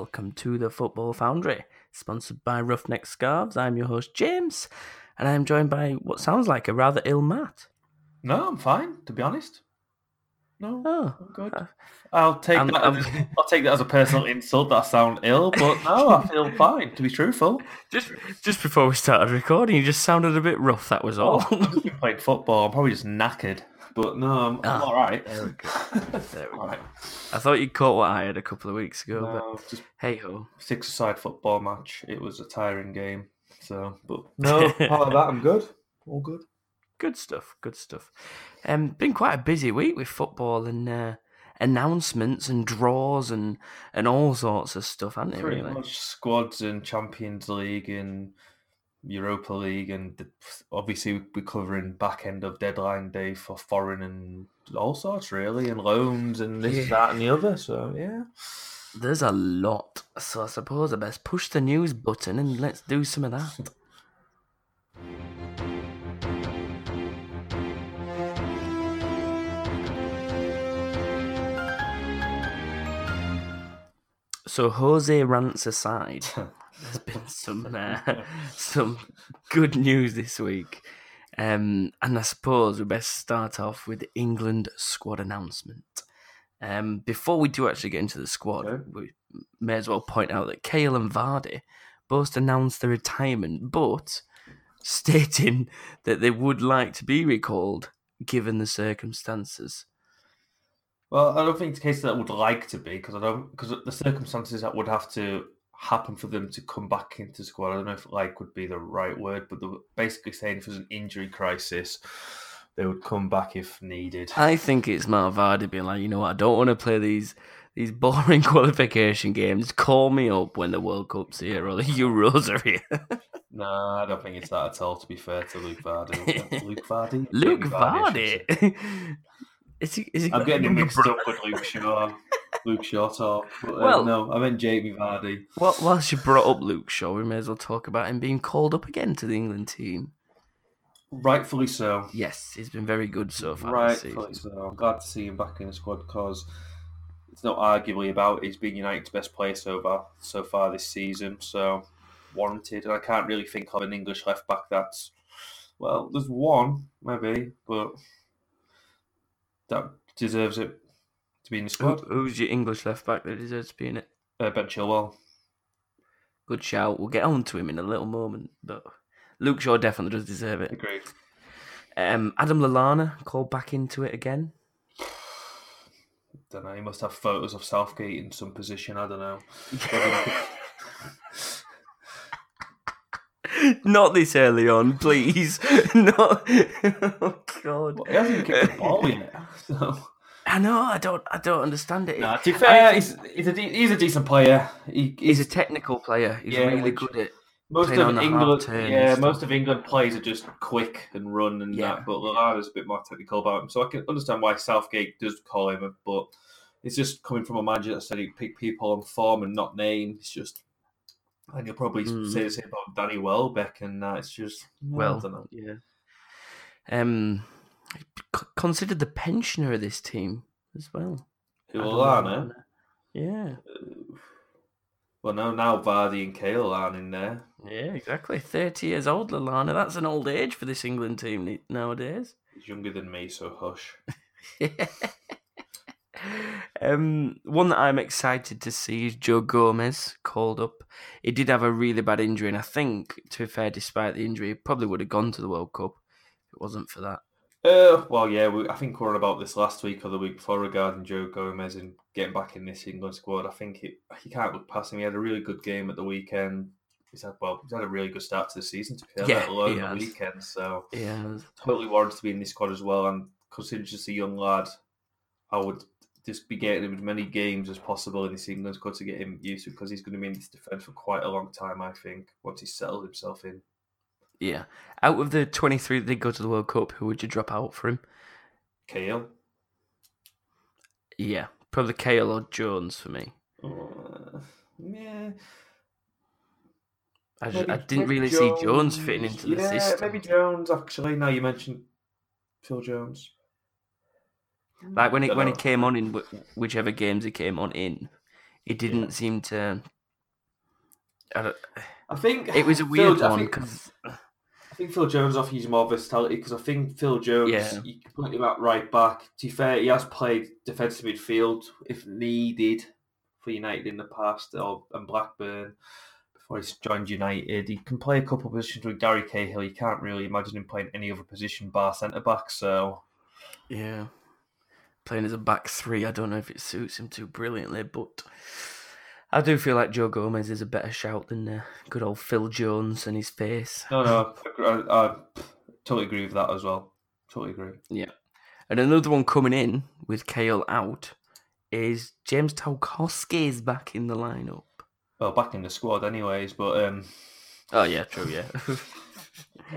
Welcome to the Football Foundry, sponsored by Ruffneck Scarves. I'm your host James, and I'm joined by what sounds like a rather ill Matt. No, I'm fine. To be honest, no, Oh, I'm good. uh, I'll take I'm- that. I'm- As, I'll take that as a personal insult that I sound ill, but no, I feel fine. To be truthful, just just before we started recording, you just sounded a bit rough. That was all. oh, I've been playing football. I'm probably just knackered, but no, I'm, I'm Ah, all right. there we go. There we go. right. I thought you caught what I had a couple of weeks ago, No, just but hey ho. six-a-side football match. It was a tiring game. So, but no, apart from that, I'm good. All good. Good stuff. Good stuff. Um, been quite a busy week with football and uh, announcements and draws and and all sorts of stuff, it? Pretty Really. much squads and Champions League and Europa League, and obviously we're covering back end of deadline day for foreign and all sorts, really, and loans and this, Yeah. that, and the other. So yeah, There's a lot, so I suppose I best push the news button and let's do some of that. So Jose rants aside, there's been some uh, some good news this week, um, and I suppose we best start off with the England squad announcement. Um, before we do actually get into the squad, Okay. we may as well point out that Cahill and Vardy both announced their retirement, but stating that they would like to be recalled given the circumstances. Well, I don't think it's the case that I would like to be because I don't because the circumstances that would have to happen for them to come back into squad. I don't know if like would be the right word, but they were basically saying if there's an injury crisis, they would come back if needed. I think it's Mark Vardy being like, you know what, I don't want to play these these boring qualification games. Call me up when the World Cup's here or the Euros are here. No, I don't think it's that at all. To be fair to Luke Vardy, Luke Vardy, Luke Jamie Vardy. is he? Is he I'm getting him mixed up with Luke Shaw. Luke Shaw talk. But, uh, Well- no, I meant Jamie Vardy. Well, whilst you brought up Luke Shaw, we may as well talk about him being called up again to the England team. Rightfully so. Yes, he's been very good so far Rightfully so. I'm glad to see him back in the squad because it's not arguably about he's been United's best player so far so far this season. So warranted, and I can't really think of an English left back that's well. There's one maybe, but that deserves it to be in the Who, who's your English left back that deserves to be in it? Uh, ben Chilwell. Good shout. We'll get on to him in a little moment, but Luke Shaw definitely does deserve it. Agreed. Um, Adam Lallana called back into it again. Don't know. He must have photos of Southgate in some position. I don't know. Not this early on, please. Not. oh God. Well, he hasn't kicked the ball yet. So. I know. I don't. I don't understand it. No, to be fair, he's, he's, a, de- he's a decent player. He, He's he's a technical player. He's Yeah, really good at. most of England. Yeah, most of England players are just quick and run and Yeah. that. But Lallana's a bit more technical about him, so I can understand why Southgate does call him. But it's just coming from a manager that said he pick people on form and not name. It's just. And you'll probably Mm. say the same about Danny Welbeck, and uh, it's just I Well, don't know. yeah. Um, c- considered the pensioner of this team as well. Who Adam Lallana? Yeah. Well, no, now Vardy and Cahill aren't in there. Yeah, exactly. Thirty years old, Lallana. That's an old age for this England team nowadays. He's younger than me, so hush. um, one that I'm excited to see is Joe Gomez called up. He did have a really bad injury, and I think, to be fair, despite the injury, he probably would have gone to the World Cup if it wasn't for that. Uh, well, yeah, we, I think we were on about this last week or the week before regarding Joe Gomez and getting back in this England squad. I think it, he can't look past him. He had a really good game at the weekend. He's had well, he's had a really good start to the season to be fair, Yeah, let alone the weekend. So Yeah, totally warranted to be in this squad as well. And considering just a young lad, I would just be getting him as many games as possible in this England squad to get him used to because he's going to be in this defence for quite a long time. I think once he's settled himself in. Yeah. Out of the 23 that did go to the World Cup, who would you drop out for him? Cahill. Yeah, probably Cahill or Jones for me. Uh, yeah. I, just, Maybe- I didn't really see Jones fitting into the yeah, system. maybe Jones actually. Now you mentioned Phil Jones. Like when it when he know. came on in whichever games it came on in, it didn't seem to. I, don't, I think it was a weird I one because think Phil Jones offers more versatility because I think Phil Jones, Yeah. you can put him at right back. To be fair, he has played defensive midfield if needed for United in the past or and Blackburn before he's joined United. He can play a couple of positions with Gary Cahill. You can't really imagine him playing any other position bar centre back. So yeah, playing as a back three, I don't know if it suits him too brilliantly, but I do feel like Joe Gomez is a better shout than uh, good old Phil Jones and his face. no, no, I, I totally agree with that as well. Totally agree. Yeah. And another one coming in with Cahill out is James Tarkowski is back in the lineup. Well, back in the squad, anyways. But um, Oh yeah, true, yeah.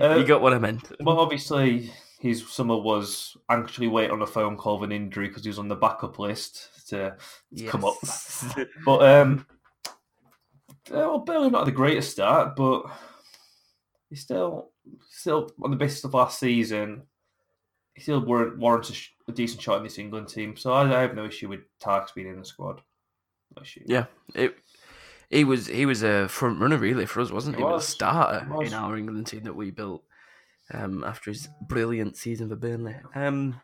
uh, you got what I meant. Well, obviously, his summer was anxiously waiting on a phone call of an injury because he was on the backup list to come up. But um, well, Burnley not the greatest start, but he's still still on the basis of last season. He still warrant, warrants a, sh- a decent shot in this England team, so I, I have no issue with Tarks being in the squad. No issue. Yeah, it. He was he was a front runner really for us, wasn't he? He was was. a starter was. in our England team that we built um, after his brilliant season for Burnley. Um,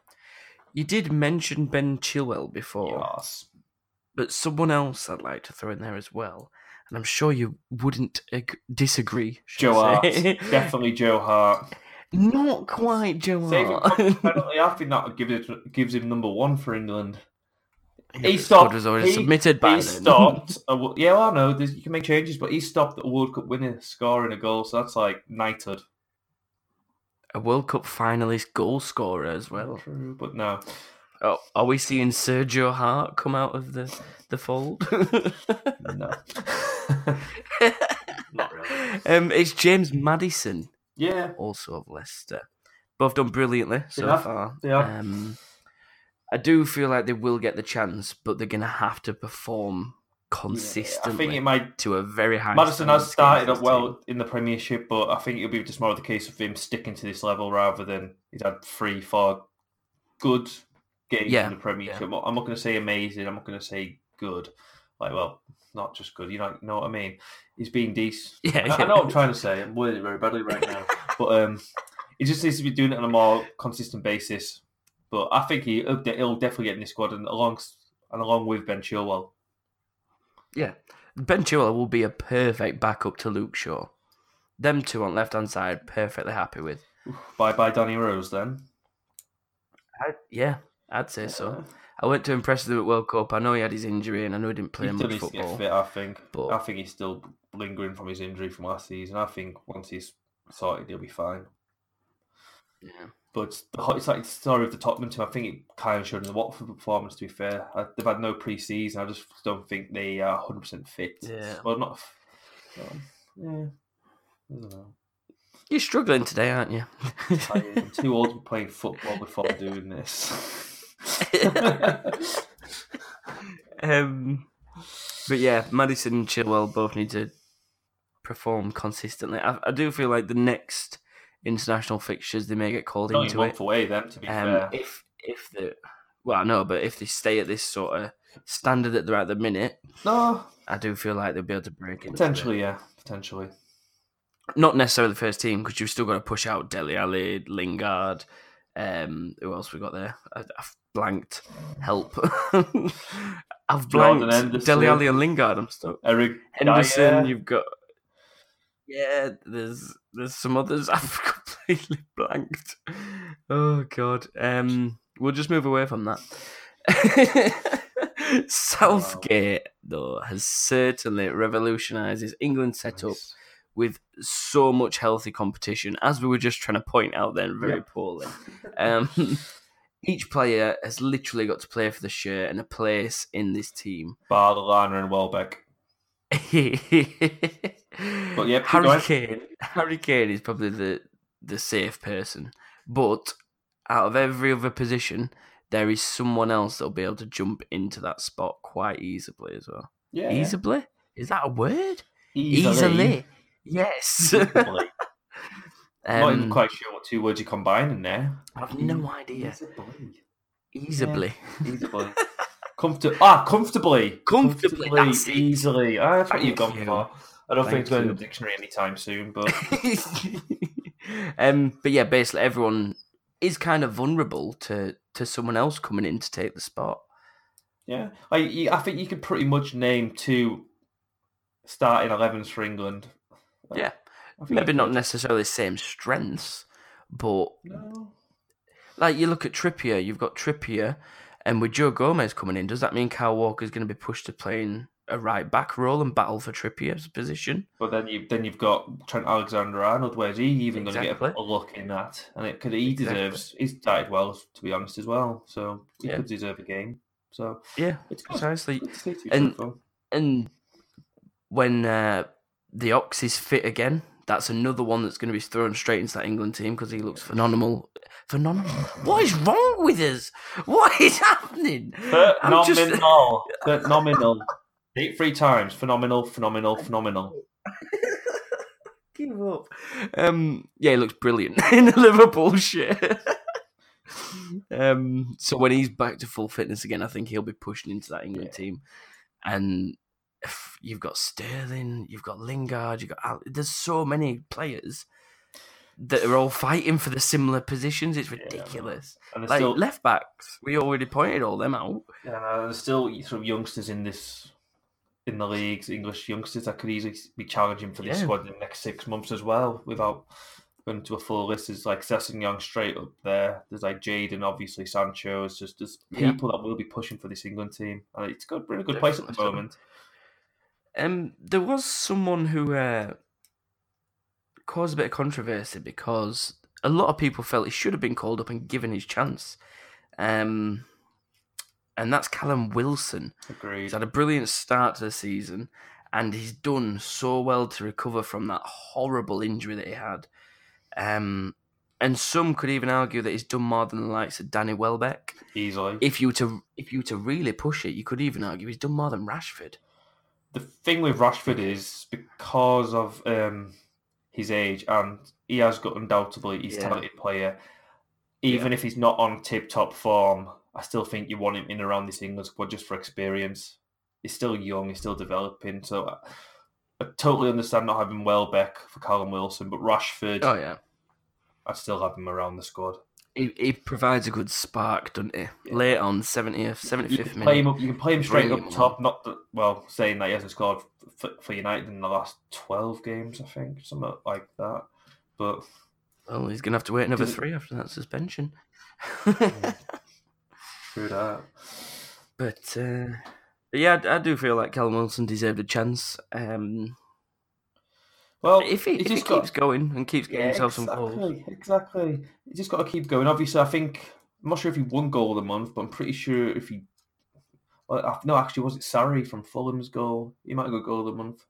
you did mention Ben Chilwell before, Yes. but someone else I'd like to throw in there as well, and I'm sure you wouldn't ag- disagree. Joe I Hart, say. definitely Joe Hart. Not quite Joe Saving Hart. penalty, I think that gives, it, gives him number one for England. He the stopped- squad was already he- submitted by he then. stopped. A, wo- yeah, well, I know there's, you can make changes, but he stopped a World Cup winner scoring a goal, so that's like knighthood. A World Cup finalist goal scorer as well. True, but no, Oh, are we seeing Sergio Hart come out of the the fold? no, not really. um, it's James Maddison, Yeah, also of Leicester. Both done brilliantly so have, far. have. Um, I do feel like they will get the chance, but they're going to have to perform I think it might. to a very high. Maddison has started up well in the Premiership, but I think it'll be just more of the case of him sticking to this level rather than he's had three, four good games Yeah, in the Premiership. I'm not going to say amazing. I'm not going to say good. Like, well, not just good. You know, you know what I mean? He's being decent. Yeah, I, I know what I'm trying to say. I'm wording it very badly right now, but um, he just needs to be doing it on a more consistent basis. But I think he he'll he'll definitely get in the squad and along and along with Ben Chilwell. Yeah. Ben Chilwell will be a perfect backup to Luke Shaw. Them two on left hand side, perfectly happy with. Bye bye, Danny Rose. Then I, yeah, I'd say so. I went to impress them at World Cup. I know he had his injury and I know he didn't play He much football. fit, I think. but- I think he's still lingering from his injury from last season. I think once he's sorted, he'll be fine. Yeah. But the, it's like the story of the Tottenham team. I think it kind of showed in the Watford performance. To be fair, I, they've had no pre-season. I just don't think they are hundred percent fit. Yeah. Well, not. Um, yeah. I don't know. You're struggling today, aren't you? Tired. I'm too old to be playing football before doing this. um, but yeah, Maddison and Chilwell both need to perform consistently. I, I do feel like the next international fixtures they may get called into it. away then. To be Um, fair, if if the well, no, but if they stay at this sort of standard that they're at the minute, no, I do feel like they'll be able to break it. potentially, yeah, potentially. Not necessarily the first team because you've still got to push out Dele Alli, Lingard. Um, who else we got there? I, I've blanked. Help. I've blanked. Dele Alli and Lingard. I'm stuck. Eric Henderson. Dier. You've got. Yeah, there's there's some others I've completely blanked. Oh god. Um, we'll just move away from that. Southgate though has certainly revolutionised his England setup Nice. with so much healthy competition, as we were just trying to point out then very poorly. Um, each player has literally got to play for the shirt and a place in this team. Bar, Lallana and Welbeck. but keep Harry. Kane, Harry Kane is probably the the safe person, but out of every other position, there is someone else that'll be able to jump into that spot quite easily as well. Yeah. Easily? Is that a word? Easily. Yes. Easily. I'm not even um, quite sure what two words you combine in there. I've no idea. Easily. Easily. Easily. Comfort- ah, comfortably. Comfortably, that's it. easily. I think you've gone you. far. I don't think Thank it's going in the dictionary anytime soon, but um, but yeah, basically everyone is kind of vulnerable to to someone else coming in to take the spot. yeah, I, I think you could pretty much name two starting 11s for England. Yeah, maybe not necessarily the same strengths, but No. like you look at Trippier, you've got Trippier, and with Joe Gomez coming in, does that mean Kyle Walker is going to be pushed to playing a right back role and battle for Trippier's position? But then you then you've got Trent Alexander Arnold. Where's he even going to get a look in that? And it could he Exactly. deserves. He's started well, to be honest, as well. So he Yeah. could deserve a game. So Yeah, it's precisely. Good to see two And- And when uh, the Ox is fit again, that's another one that's going to be thrown straight into that England team because he looks phenomenal. Phenomenal. What is wrong with us? What is happening? I'm just- Phenomenal. Phenomenal. Eight three times. Phenomenal. Phenomenal. Phenomenal. Give up. Um, yeah, he looks brilliant in the Liverpool shirt. um, so when he's back to full fitness again, I think he'll be pushing into that England Yeah. team. And you've got Sterling, you've got Lingard, you've got Al- there's so many players that are all fighting for the similar positions. It's ridiculous. And like still, left backs, we already pointed all them out. yeah, there's still sort of youngsters in this in the leagues, English youngsters that could easily be challenging for this Yeah. squad in the next six months as well, without going to a full list. is like Young straight up there. There's like Jadon, obviously Sancho. It's just there's Yeah. people that will be pushing for this England team, and it's got a good place at the moment. Um, there was someone who uh, caused a bit of controversy because a lot of people felt he should have been called up and given his chance. Um, and that's Callum Wilson. Agreed. He's had a brilliant start to the season, and he's done so well to recover from that horrible injury that he had. Um, and some could even argue that he's done more than the likes of Danny Welbeck. Easily. If you were to if you were to really push it, you could even argue he's done more than Rashford. The thing with Rashford is because of um, his age, and he has got undoubtedly he's a Yeah. talented player. Even if he's not on tip top form, I still think you want him in around this England squad just for experience. He's still young, he's still developing, so I, I totally understand not having Welbeck for Callum Wilson, but Rashford, Oh yeah. I still have him around the squad. He, he provides a good spark, doesn't he? Yeah. Late on 70th, You 75th can play him minute. up. You can play him straight Brilliant, up top. Not that, well, saying that he hasn't scored for, for United in the last twelve games, I think, something like that. But Well, he's going to have to wait another three after that suspension. true that. but, uh, but yeah, I, I do feel like Callum Wilson deserved a chance. Um, Well, if he, if he just got- keeps going and keeps getting himself some goals. exactly, exactly. You just got to keep going. Obviously, I think I'm not sure if he won goal of the month, but I'm pretty sure if he. Well, no, actually, was it Seri from Fulham's goal? He might have got goal of the month.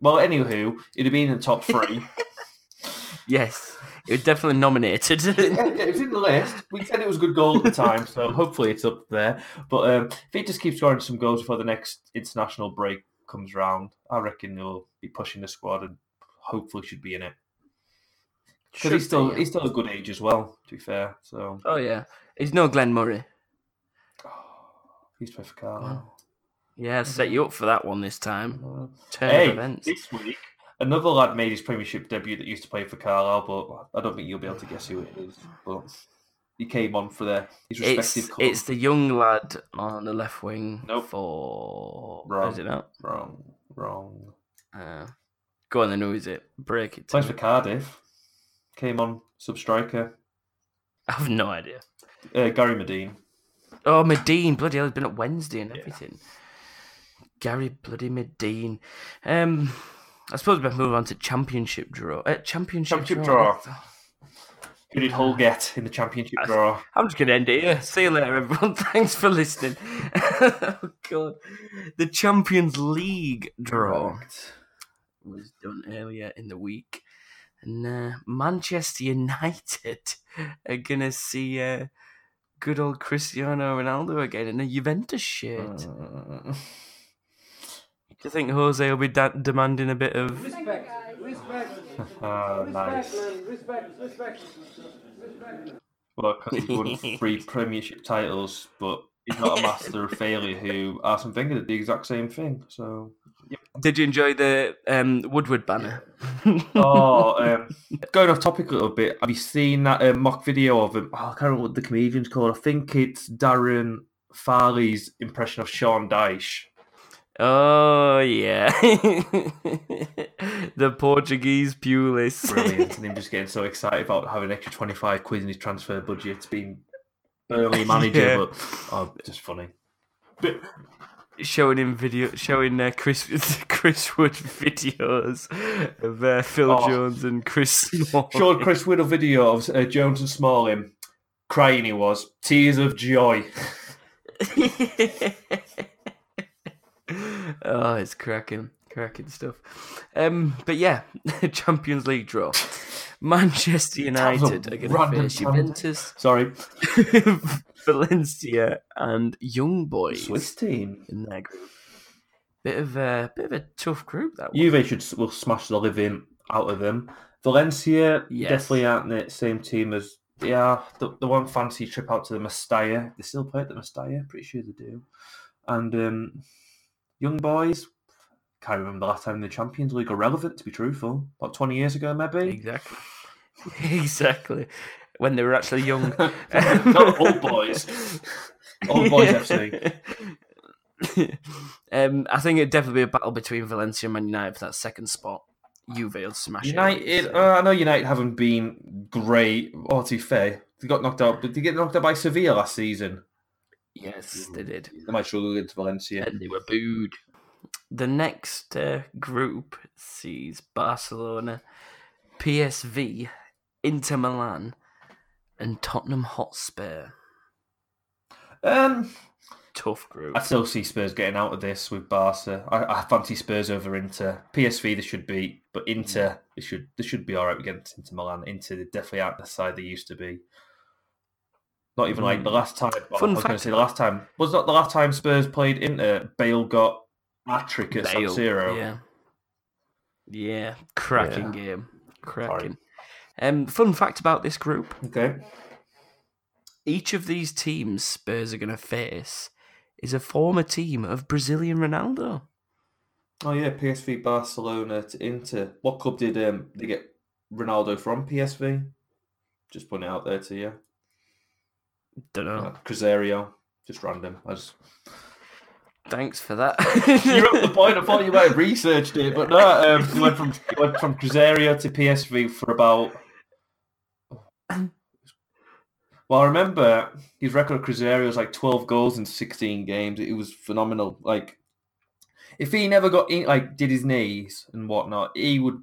Well, anywho, it'd have been in the top three. Yes, he was definitely nominated. yeah, yeah, it was in the list. We said it was a good goal at the time, so hopefully it's up there. But um, if he just keeps scoring some goals before the next international break comes round, I reckon he'll be pushing the squad and hopefully should be in it. Because he's still be, he's still a good age as well. To be fair, so Oh, yeah. He's no Glenn Murray. he's played for Carlisle. Yeah, set you up for that one this time. Uh, Turn Hey, of events. this week another lad made his Premiership debut that used to play for Carlisle, but I don't think you'll be able to guess who it is. But he came on for their his It's, club. it's the young lad on the left wing Nope. for. Wrong. Is it not? wrong, wrong. Uh, go on then, who is it? Break it Plays me. for Cardiff. Came on sub striker. I have no idea. Uh, Gary Madine. Oh, Madine, bloody hell, he's been at Wednesday and Yeah. everything. Gary bloody Madine. Um, I suppose we better move on to championship draw. Uh, championship, Championship draw. Who did Hull get in the Championship draw? I'm just going to end it here. See you later, everyone. Thanks for listening. oh, God. The Champions League draw Correct. was done earlier in the week. And uh, Manchester United are going to see uh, good old Cristiano Ronaldo again in a Juventus shirt. Uh, Do you think Jose will be da- demanding a bit of? Respect, respect, nice. man, respect, respect. Well, because he's won three Premiership titles, but he's not a master of failure. Who Arsene Wenger did the exact same thing. So Did you enjoy the um, Woodward banner? oh, um, going off topic a little bit. Have you seen that um, mock video of him? Oh, I can't remember what the comedian's called. I think it's Darren Farley's impression of Sean Dyche. Oh yeah, the Portuguese Pulis. Brilliant, and him just getting so excited about having an extra twenty five quid in his transfer budget. It's Burnley manager, Yeah. but oh, just funny. But showing him video, showing uh, Chris Chris Wood videos of uh, Phil Oh. Jones and Chris showed Chris Whittle video of uh, Jones and Smalling crying. He was tears of joy. Oh, it's cracking, cracking stuff. Um, but yeah, Champions League draw. Manchester That was a United are going to face. Juventus, Sorry, Valencia, and Young Boys Swiss team. in their group. Bit of a bit of a tough group that one. Juve should will smash the living out of them. Valencia Yes. definitely aren't the same team as they are. The, the one fancy trip out to the Mestalla. They still play at the Mestalla, pretty sure they do. And um, young boys, can't remember the last time the Champions League are relevant. To be truthful, about twenty years ago, maybe. Exactly. exactly. When they were actually young. Not old boys. Old boys FC. um, I think it'd definitely be a battle between Valencia and Man United for that second spot. Juve will smash it. United, so- uh, I know United haven't been great. Or to be fair, they got knocked out. But they get knocked out by Sevilla last season. Yes, they did. They might struggle against Valencia. And they were booed. The next uh, group sees Barcelona, PSV, Inter Milan, and Tottenham Hotspur. Um, Tough group. I still see Spurs getting out of this with Barca. I, I fancy Spurs over Inter. PSV they should beat, but Inter they should they should be all right against Inter Milan. Inter they definitely aren't the side they used to be. Not even like the last time. well, Fun I was going to say the last time was not the last time Spurs played Inter. Bale got hat trick at San Bale, Siro. Yeah. Yeah. Cracking game. Sorry. Cracking. Um, fun fact about this group Okay. each of these teams Spurs are going to face is a former team of Brazilian Ronaldo. Oh yeah, PSV Barcelona to Inter. What club did um they get Ronaldo from? PSV. Just putting it out there to you. Don't know. Cruzeiro. Just random. I just Thanks for that. You're up the point. I thought you might have researched it, but no. Um, he went from he went from Cruzeiro to PSV for about. Well, I remember his record at Cruzeiro was like twelve goals in sixteen games. It was phenomenal. Like, if he never got in, like did his knees and whatnot, he would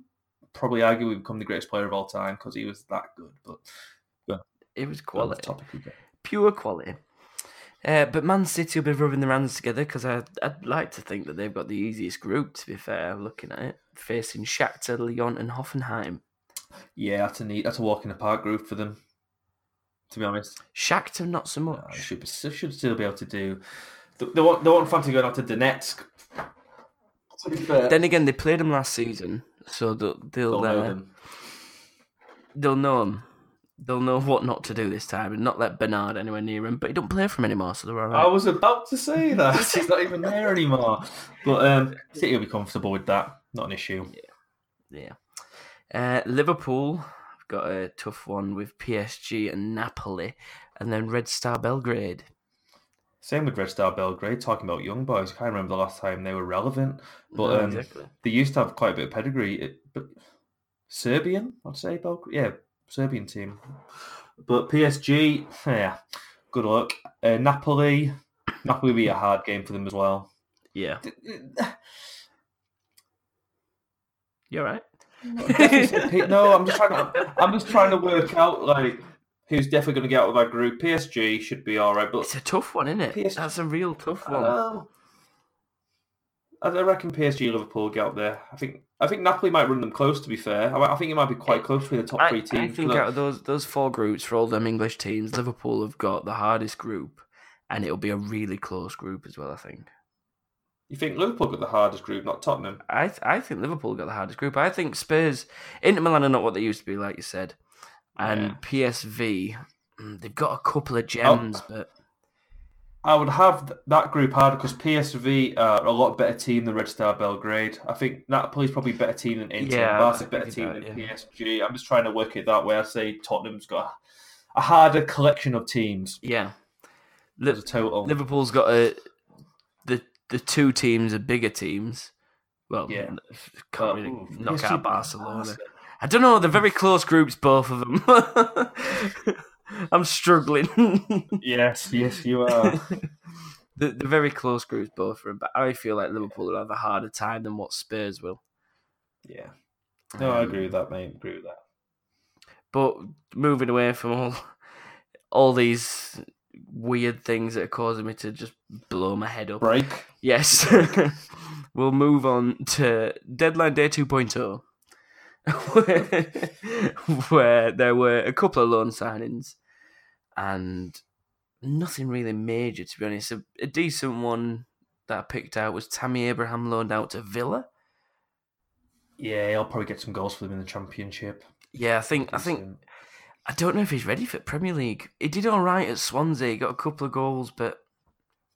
probably arguably become the greatest player of all time because he was that good. But it was quality. topic we go. Pure quality. Uh, but Man City will be rubbing their hands together because I'd, I'd like to think that they've got the easiest group, to be fair, looking at it. Facing Shakhtar, Lyon, and Hoffenheim. Yeah, that's a neat. That's a walk in the park group for them. To be honest. Shakhtar, not so much. Uh, should be, should still be able to do. They, they, won't, they won't fancy going out to Donetsk. To be fair, Then again, they played them last season, so they'll they'll, they'll know uh, them. they'll know 'em. They'll know what not to do this time, and not let Bernard anywhere near him. But he don't play for him anymore, so they're all I was about to say that he's not even there anymore. But um, City will be comfortable with that. Not an issue. Yeah. Uh, Liverpool have got a tough one with PSG and Napoli, and then Red Star Belgrade. Same with Red Star Belgrade. Talking about young boys, I can't remember the last time they were relevant. But No, um, exactly. they used to have quite a bit of pedigree. It, but Serbian, I'd say Belgrade. Yeah, Serbian team. But PSG, yeah, good luck. Uh, Napoli, Napoli will be a hard game for them as well. Yeah. You're right. no, I'm just trying to. I'm just trying to work out like who's definitely going to get out of our group. PSG should be all right, but It's a tough one, isn't it? PS That's a real tough one. I I reckon PSG Liverpool get out there. I think I think Napoli might run them close. To be fair, I, I think it might be quite close between the top I, three I teams. think out of those those four groups for all them English teams, Liverpool have got the hardest group, and it'll be a really close group as well. I think. you think Liverpool got the hardest group, not Tottenham? I th- I think Liverpool got the hardest group. I think Spurs, Inter Milan are not what they used to be, like you said, and Yeah. PSV, mm, they've got a couple of gems, but I would have th- that group harder because PSV are uh, a lot better team than Red Star Belgrade. I think Napoli's probably a better team than Inter. Yeah, Barca's better team that, than yeah. PSG. I'm just trying to work it that way. I say Tottenham's got a harder collection of teams Yeah. Li- as a total. Liverpool's got a the the two teams are bigger teams. Well, Yeah. can't really ooh, knock PSG out Barcelona. Barca. I don't know. They're very close groups, both of them. I'm struggling. Yes, yes, you are. they're, they're very close groups, both of them. But I feel like Liverpool will have a harder time than what Spurs will. yeah. No, I Um, agree with that, mate. Agree with that. But moving away from all all these weird things that are causing me to just blow my head up. Break. Yes. we'll move on to Deadline Day 2.0, where, there were a couple of loan signings and nothing really major, to be honest. A, a decent one that I picked out was Tammy Abraham loaned out to Villa. Yeah, he'll probably get some goals for them in the championship. Yeah, I think I think I don't know if he's ready for Premier League. He did all right at Swansea, he got a couple of goals, but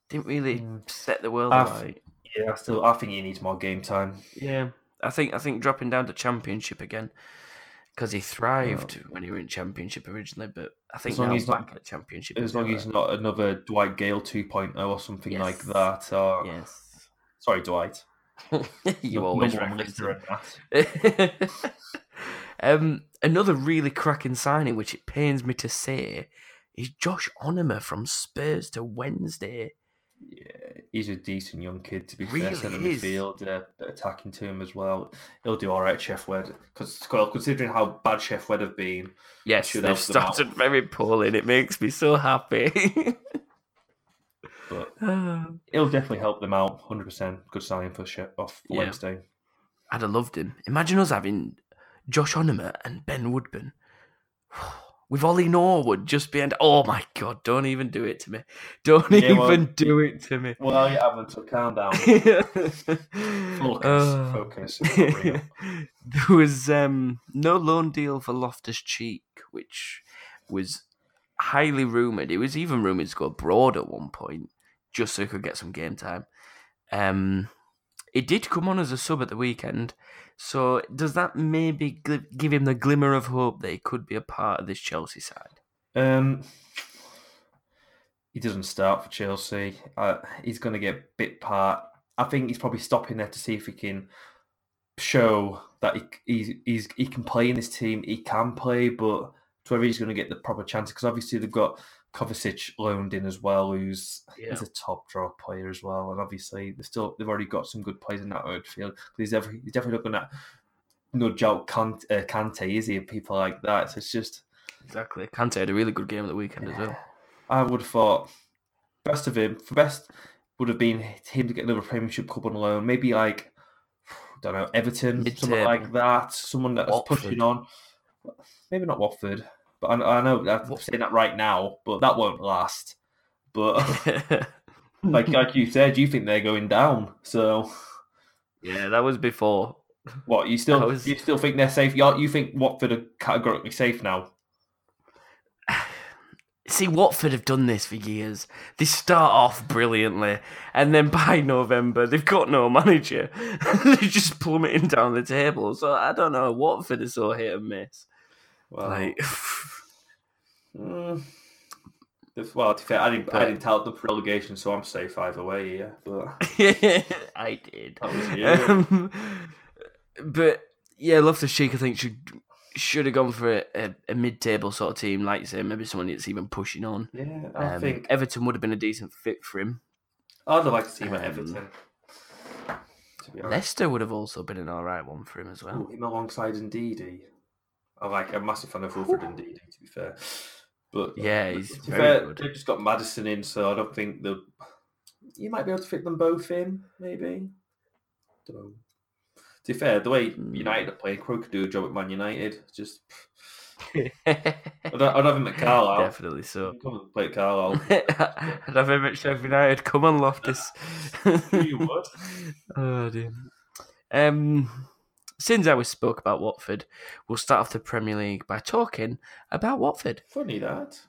didn't really Mm. set the world alight. Yeah, I still, I think he needs more game time. Yeah, I think I think dropping down to Championship again because he thrived when he were in Championship originally, but I think As long now as he's not- back at Championship. As long as he's not another Dwight Gayle 2.0 or something like that. Or, yes, Sorry, Dwight. you No- always number one reference listener him. at that. um, another really cracking signing, which it pains me to say, is Josh Onomah from Spurs to Wednesday. Yeah, he's a decent young kid, to be Really fair. Centre is. midfield, uh, attacking to him as well. He'll do all right, Sheff Wed. Because, considering how bad Sheff Wed have been, Yes, Should they've help them out. started very poorly, and it makes me so happy. but Ah. he'll definitely help them out. 100%. Good signing for Chef off Yeah. Wednesday. I'd have loved him. Imagine us having Josh Onomah and Ben Woodburn. With Ollie Norwood just behind. Oh my god, don't even do it to me. Don't Yeah, well- even do it to me. Well, you haven't, so calm down. Focus. Focus. Focus. There was um, no loan deal for Loftus Cheek, which was highly rumoured. It was even rumoured to go abroad at one point, just so he could get some game time. Um, it did come on as a sub at the weekend, so does that maybe give him the glimmer of hope that he could be a part of this Chelsea side? Um, he doesn't start for Chelsea. Uh, he's going to get bit part. I think he's probably stopping there to see if he can show that he he's, he's he can play in this team. He can play, but to whether he's going to get the proper chance because obviously they've got Kovacic loaned in as well, who's Yeah. he's a top draw player as well, and obviously they've still they've already got some good players in that midfield. He's definitely he's definitely not going to nudge out Kante, uh, Kante, is he? People like that. So it's just. Exactly. Kante had a really good game at the weekend as well. I would have thought best of him for best would have been him to get another Premiership Cup on loan. Maybe like I don't know Everton, someone Mid-table. like that. Someone that's Watford. pushing on. Maybe not Watford, but I, I know I'm saying that right now, but that won't last. But like like you said, you think they're going down. So yeah, that was before. what you still was- you still think they're safe? You you think Watford are categorically safe now? See, Watford have done this for years. They start off brilliantly, and then by November, they've got no manager. They're just plummeting down the table. So I don't know. Watford is so hit and miss. Well, Like, Mm. If- Well, to be fair, I didn't, I didn't tell the relegation, so I'm safe either way. Yeah, but I did. Um, but yeah, Loftus Cheek, I think should should have gone for a, a, a mid-table sort of team, like you say, maybe someone that's even pushing on. yeah, I Um, think Everton would have been a decent fit for him. I'd like to see him at um, Everton. To be honest, Leicester would have also been an all right one for him as well. Ooh, him alongside Ndidi. I like. A massive fan of Wilfred Ndidi. To be fair, but Yeah, he's to be fair, good. they've just got Maddison in, so I don't think the you might be able to fit them both in. Maybe. Don't know. To be fair, the way Hmm. United are playing, Crow could do a job at Man United. Just I'd, I'd have him at Carlisle. Definitely so. Come and play at Carlisle. I'd have him at Sheffield United. Come on, Loftus. you would. oh dear. Um, since I was spoke about Watford, we'll start off the Premier League by talking about Watford. Funny that.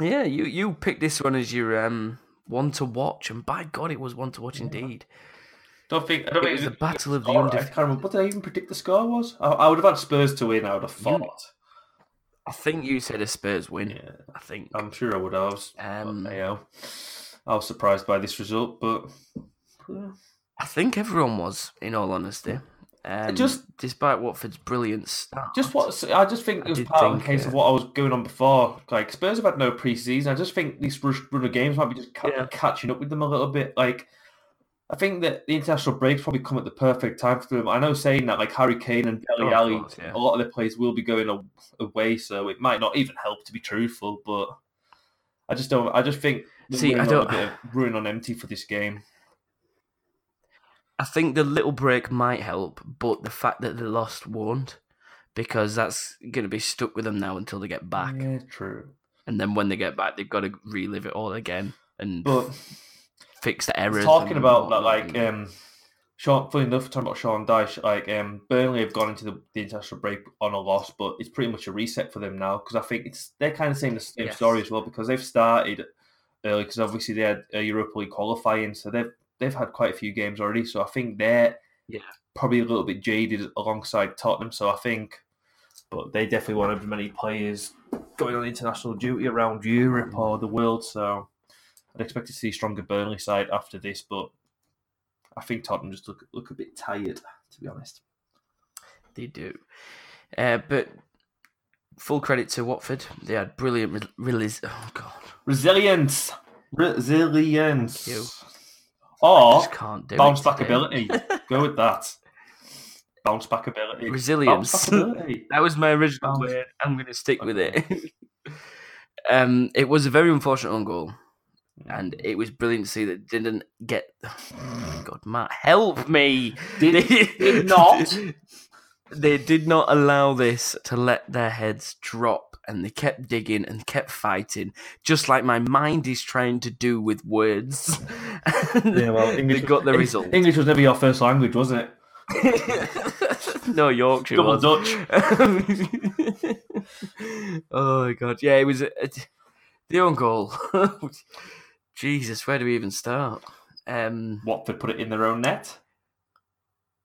Yeah, you you picked this one as your um one to watch, and by God, it was one to watch indeed. Don't think. I don't think It was the battle of the score, I can't remember. What did I even predict the score was? I, I would have had Spurs to win. I would have thought. I think you said a Spurs win. Yeah, I think. I'm sure I would have. Um, you I was surprised by this result, but yeah. I think everyone was, in all honesty. Um, just- despite Watford's brilliant start. just what I just think it was part of the case uh, of what I was going on before. Like Spurs have had no preseason. I just think these run of games might be just Yeah. catching up with them a little bit. Like I think that the international breaks probably come at the perfect time for them. I know saying that like Harry Kane and Oh, Dele of Alli, course, yeah. a lot of the players will be going away, so it might not even help to be truthful. But I just don't. I just think See, I don't- a bit of running on empty for this game. I think the little break might help, but the fact that they lost won't, because that's going to be stuck with them now until they get back. Yeah, true. And then when they get back, they've got to relive it all again and But fix the errors. talking about that, like um, Sean. Funny enough, talking about Sean Dyche, like um, Burnley have gone into the, the international break on a loss, but it's pretty much a reset for them now because I think it's they're kind of saying the same Yes. story as well because they've started early because obviously they had a Europa League qualifying, so they've they've had quite a few games already. So I think they're Yeah. probably a little bit jaded alongside Tottenham. So I think, but they definitely won't have many players going on international duty around Europe or the world. So I'd expect to see stronger Burnley side after this, but I think Tottenham just look look a bit tired, to be honest. They do. Uh, but full credit to Watford. They had brilliant re- release. Oh, God. Resilience, resilience, or just can't do bounce back ability. Go with that. Bounce back ability. Resilience. back ability. That was my original Bounce. word. I'm going to stick with it. um, it was a very unfortunate own goal, and it was brilliant to see that didn't get. Oh, God, Matt, help me! Did- did not. They did not allow this to let their heads drop, and they kept digging and kept fighting, just like my mind is trying to do with words. Yeah, well, English they got the result. English was never your first language, was it? no, Yorkshire Double was. Dutch. oh my god, yeah, it was a, a- the own goal. Jesus, where do we even start? Um, Watford put it in their own net.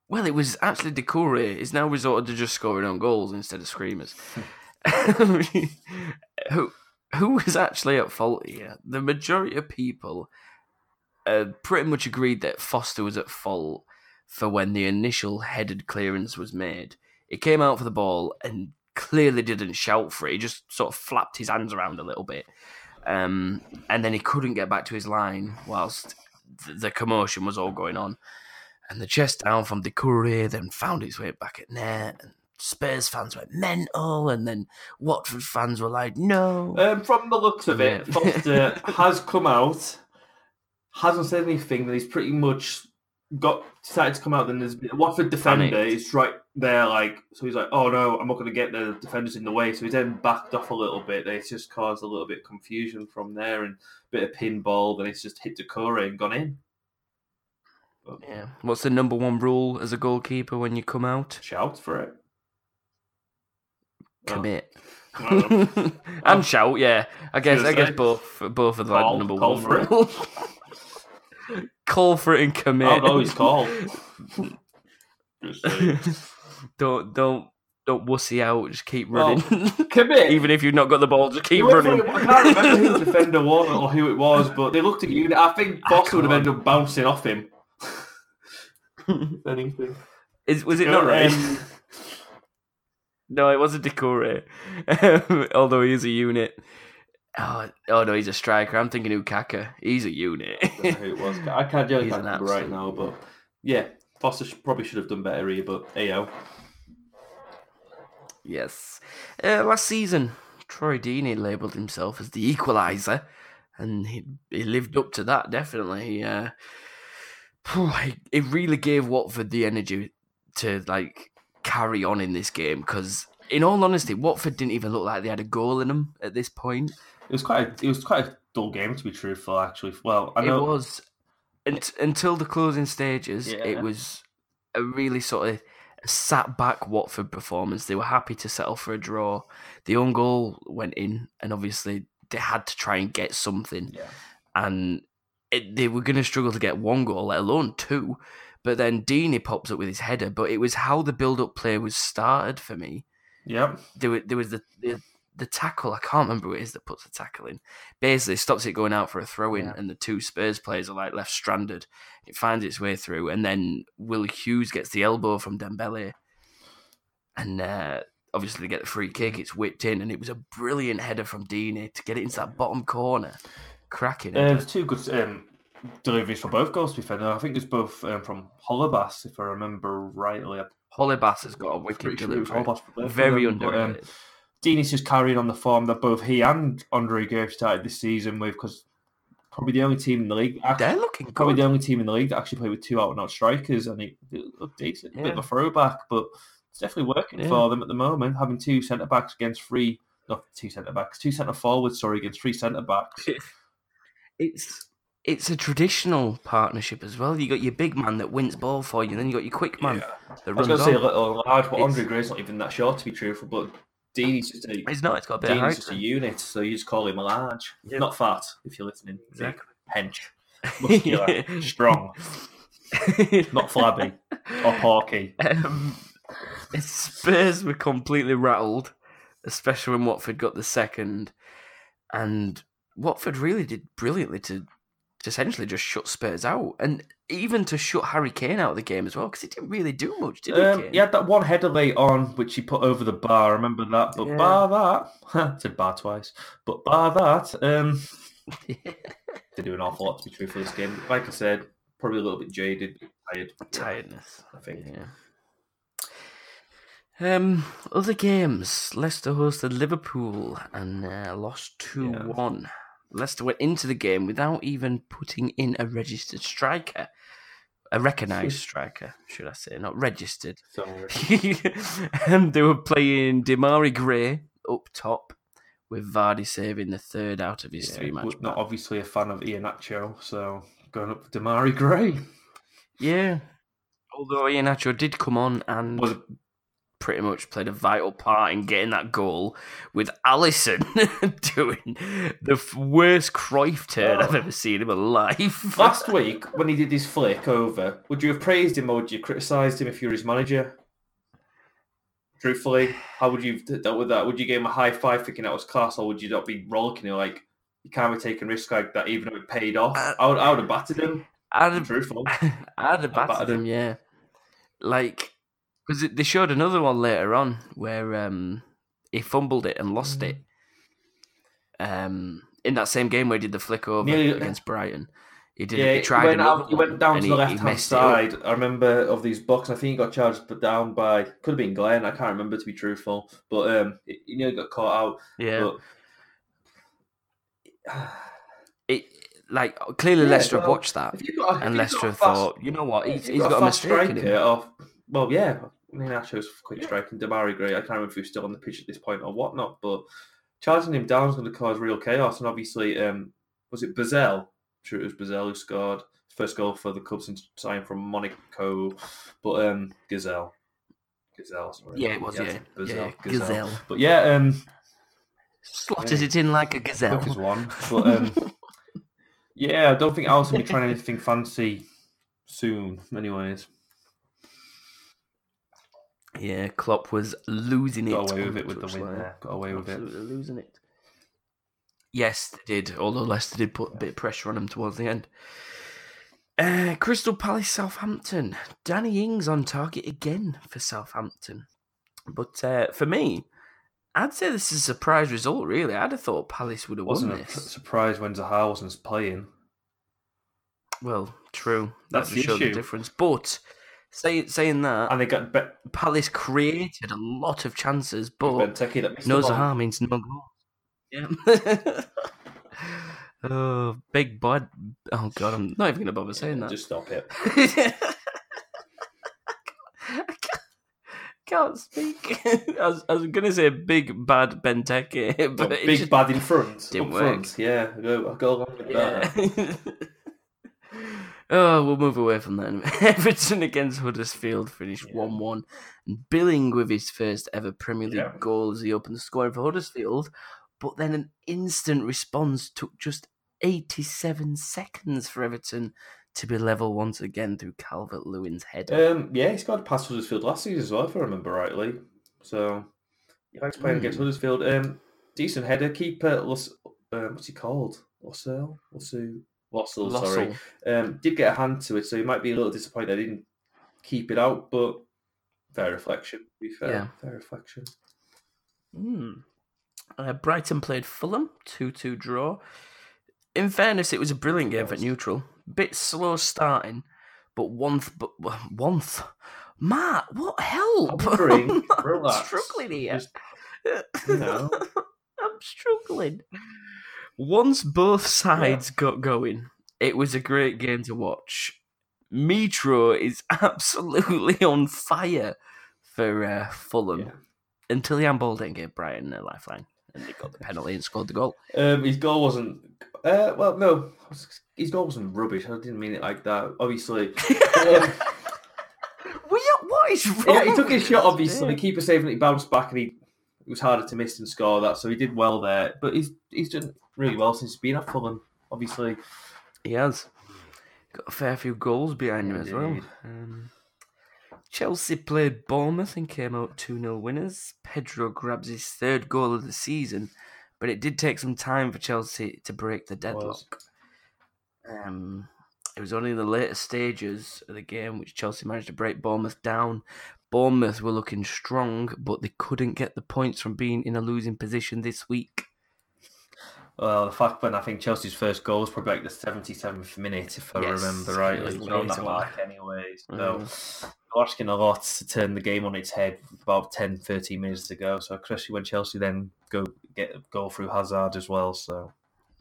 Well, it was actually Doucouré is now resorted to just scoring on goals instead of screamers. who who was actually at fault here? The majority of people uh, pretty much agreed that Foster was at fault for when the initial headed clearance was made. He came out for the ball and clearly didn't shout for it. He just sort of flapped his hands around a little bit. Um, and then he couldn't get back to his line whilst th- the commotion was all going on. And the chest down from Doucouré then found its way back at net. And Spurs fans went mental. And then Watford fans were like, no. Um, from the looks of it, Foster has come out, hasn't said anything. That he's pretty much got decided to come out. Then there's been, Watford defender Panicked. is right there, like so. He's like, "Oh no, I'm not going to get the defenders in the way." So he's then backed off a little bit. It's just caused a little bit of confusion from there and a bit of pinball. Then it's just hit Doucouré and gone in. But Yeah. What's the number one rule as a goalkeeper when you come out? Shout for it. Commit. Oh. and shout, yeah. I guess I guess both both of the like, Call- number call one for it. rule. call for it and commit. I'll always call. Don't don't don't wussy out. Just keep Well, running. Commit. Even if you've not got the ball, just keep running. it- I can't remember who the defender was or who it was, but they looked at you. I think I would have ended up bouncing off him. Anything. Is, was it not? right. Um, no, it wasn't Doucouré. Um, although he is a unit. Oh, oh no, he's a striker. I'm thinking Ukaka. He's a unit. I don't know who it was. I can't really He's can't remember right now, but yeah, Foster probably should have done better here. But AO, Yes. Uh, last season, Troy Deeney labelled himself as the equaliser, and he, he lived up to that, definitely. Uh, it really gave Watford the energy to like carry on in this game because, in all honesty, Watford didn't even look like they had a goal in them at this point. it was quite a, it was quite a dull game to be truthful. Actually, well, I know It was unt- until the closing stages. Yeah. It was a really sort of sat back Watford performance. They were happy to settle for a draw. The own goal went in, and obviously they had to try and get something, Yeah. and it, they were going to struggle to get one goal, let alone two. But then Deeney pops up with his header. But it was how the build-up play was started for me. Yep. There, wa- there was the, the the tackle. I can't remember who it is that puts the tackle in. Basically, stops it going out for a throw in, Yeah. and the two Spurs players are like left stranded. It finds its way through, and then Will Hughes gets the elbow from Dembele, and uh, obviously they get the free kick. It's whipped in, and it was a brilliant header from Deeney to get it into that bottom corner. Cracking. Uh, there's two good um, deliveries for both goals, to be fair. No, I think it's both um, from Holebas, if I remember rightly. I'm has got a wicked delivery. Holebas for both of Very but, um, underrated. Deeney's just carrying on the form that both he and Andre Gray started this season with, because probably the only team in the league. Actually, They're looking probably good. the only team in the league that actually played with two out and out strikers, and it, it looked decent. A bit of a throwback, but it's definitely working Yeah. for them at the moment. Having two centre backs against three, not two centre backs, two centre forwards, sorry, against three centre backs. It's it's a traditional partnership as well. You got your big man that wins ball for you, and then you got your quick man that runs. I was going to say a little large, but It's- Andre Gray's not even that short to be truthful. But Dean's just a It's not. It's got a bit Dean's height. just a unit, so you just call him a large, Yeah. not fat if you're listening. Exactly. Hench, muscular, strong, not flabby or porky. Um, Spurs were completely rattled, especially when Watford got the second, and Watford really did brilliantly to, to essentially just shut Spurs out, and even to shut Harry Kane out of the game as well, because he didn't really do much, did he? Um, Kane? he had that one header late on, which he put over the bar. I remember that. But Yeah. bar that, said bar twice. But bar that, um, they do an awful lot to be true for this game. Like I said, probably a little bit jaded, tired. Tiredness. I think. Yeah. Um, other games. Leicester hosted Liverpool and uh, lost 2 1. Leicester went into the game without even putting in a registered striker. A recognised hmm. striker, should I say, not registered. And um, they were playing Demarai Gray up top, with Vardy saving the third out of his Yeah, three match. but not obviously a fan of Iheanacho, so going up with Demarai Gray. Yeah. Although Iheanacho did come on and Was pretty much played a vital part in getting that goal, with Alisson doing the worst Cruyff turn I've Oh. ever seen in my life. last week when he did his flick over, would you have praised him or would you have criticised him if you were his manager? Truthfully, how would you have dealt with that? Would you give him a high five thinking that was class, or would you not be rollicking him like you can't be taking risks like that even if it paid off? Uh, I would, I would have battered him. I'd have, Truthful. I'd have battered battered him, him. yeah. Like, because they showed another one later on where um, he fumbled it and lost it. Um, in that same game where he did the flick over against Brighton. He did. Yeah, he tried he went, out, he went down to he- the left hand messed it up. side. I remember of these box. I think he got charged, but down by could have been Glenn. I can't remember to be truthful, but um, he nearly got caught out. Yeah. But it like clearly Yeah, Leicester have well, watched that, got, and Leicester got have fast- thought, you know what, he's, he's you've got a mistake in him. striker Of, well, yeah, I mean, Nacho's quick striking. Demarai Gray. I can't remember if he's still on the pitch at this point or whatnot, but charging him down is going to cause real chaos. And obviously, um, was it Bazell? Sure, it was Bazell who scored first goal for the club since signing from Monaco, but um, Gazelle. Gazelle, sorry. Yeah, it was, yeah, Yes, yeah, Gazelle. gazelle, But yeah, um, slotted Yeah. it in like a gazelle. is one. But um, yeah, I don't think Alice will be trying anything fancy soon. Anyways, Yeah, Klopp was losing it. got away with it with the win there. there. Got away with it. Losing it. Yes, they did. Although Leicester did put a bit of pressure on them towards the end. Uh, Crystal Palace, Southampton. Danny Ings on target again for Southampton. But uh, for me, I'd say this is a surprise result. Really, I'd have thought Palace would have Wasn't a this. surprise when Zaha wasn't playing. Well, true. That That's just the showed the issue. difference. But say, saying that, And they got Be- Palace created a lot of chances, but Benteke that no. Zaha means no goal. Yeah. oh, big bud. Oh god, I'm not even gonna bother saying that. Just stop it. I can't, can't speak. I was, I was gonna say big bad Benteke, but But big bad in front. didn't work. front. Yeah, go, I go along with that. Oh, we'll move away from that. Everton against Huddersfield finished Yeah. 1 1. And Billing with his first ever Premier League Yeah. goal as he opened the scoring for Huddersfield. but then an instant response took just 87 seconds for Everton to be level once again through Calvert Lewin's header. Um, yeah, he scored past Huddersfield last season as well, if I remember rightly. So he likes playing against Hmm. Huddersfield. Um, decent header. Keeper, Lus- um, what's he called? Lossell? Lossu? Lossell, sorry. Um, did get a hand to it, so he might be a little disappointed I didn't keep it out, but fair reflection. To be fair, Yeah. fair reflection. Hmm. Uh, Brighton played Fulham, 2 2 draw. In fairness, it was a brilliant game for neutral. Bit slow starting, but one. But. Th- Matt, what help? I'm struggling here. just, you know. I'm struggling. Once both sides got going, it was a great game to watch. Metro is absolutely on fire for uh, Fulham Yeah. until the handball didn't give Brighton a lifeline and they got the penalty and scored the goal. Um, his goal wasn't. Uh, well, no, his goal wasn't rubbish. I didn't mean it like that. Obviously, um, What- what is wrong? yeah, he took his shot. Obviously, the keeper saving it, he bounced back, and he it was harder to miss and score that. So he did well there. But he's he's done really well since he's been at Fulham. Obviously, He has got a fair few goals behind him as well. Um, Chelsea played Bournemouth and came out 2 0 winners. Pedro grabs his third goal of the season, but it did take some time for Chelsea to break the deadlock. Um, it was only in the later stages of the game which Chelsea managed to break Bournemouth down. Bournemouth were looking strong, but they couldn't get the points from being in a losing position this week. well, the fact when I think Chelsea's first goal was probably like the seventy seventh minute, if I Yes, remember rightly. was So on way that mark, anyway. So Mm. asking a lot to turn the game on its head about 10, 13 minutes to go. So especially when Chelsea then go get a goal through Hazard as well. So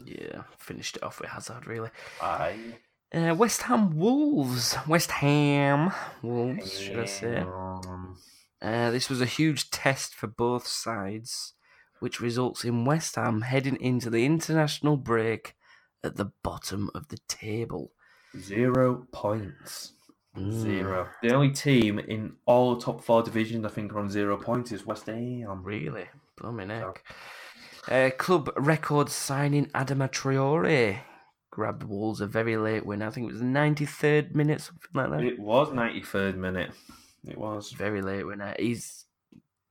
Yeah, finished it off with Hazard, really. I Uh, West Ham Wolves. West Ham Wolves, should I say. Uh, this was a huge test for both sides, which results in West Ham heading into the international break at the bottom of the table. Zero points. Mm. Zero. The only team in all the top four divisions I think are on zero points is West Ham. Really? Blooming heck. Uh, club record signing Adama Traore grabbed Wolves a very late win. I think it was the 93rd minute, something like that. It was 93rd minute. It was. Very late winner. He's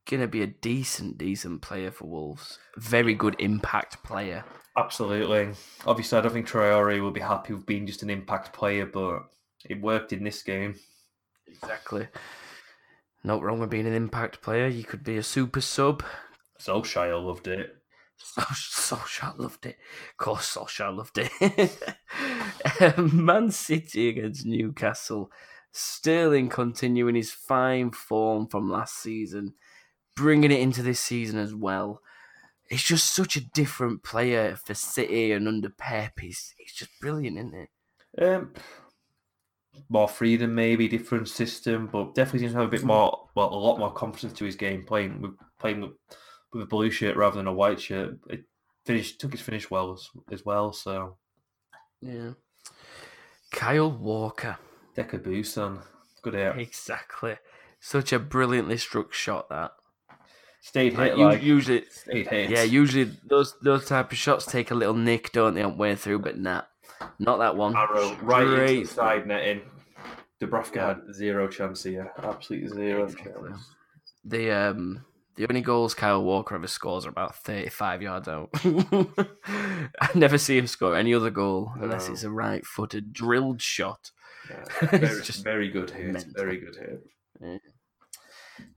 gonna be a decent, decent player for Wolves. Very good impact player. Absolutely. Obviously, I don't think Traore will be happy with being just an impact player, but it worked in this game. Exactly. Not wrong with being an impact player. You could be a super sub. Solskjaer loved it. So Solskjaer loved it. Of course, Solskjaer loved it. Man City against Newcastle. Sterling continuing his fine form from last season, bringing it into this season as well. It's just such a different player for City and under Pep. He's, he's just brilliant, isn't he? Um, more freedom, maybe different system, but definitely seems to have a bit more, well, a lot more confidence to his game. Playing with playing with, with a blue shirt rather than a white shirt. It finished took his finish well as, as well. So Yeah. Kyle Walker. Deca Busan, good hit. Exactly. Such a brilliantly struck shot that. Stayed Like, hit u- like usually, stayed hit. yeah, usually those those type of shots take a little nick, don't they, on way through? But nah, not that one. arrow right into Straight the side netting. Dubravka had zero chance here. Absolutely zero Exactly. chance. The um the only goals Kyle Walker ever scores are about thirty five yards out. I never see him score any other goal unless No. it's a right footed drilled shot. Yeah, It's very, just very good hit. Very good hit.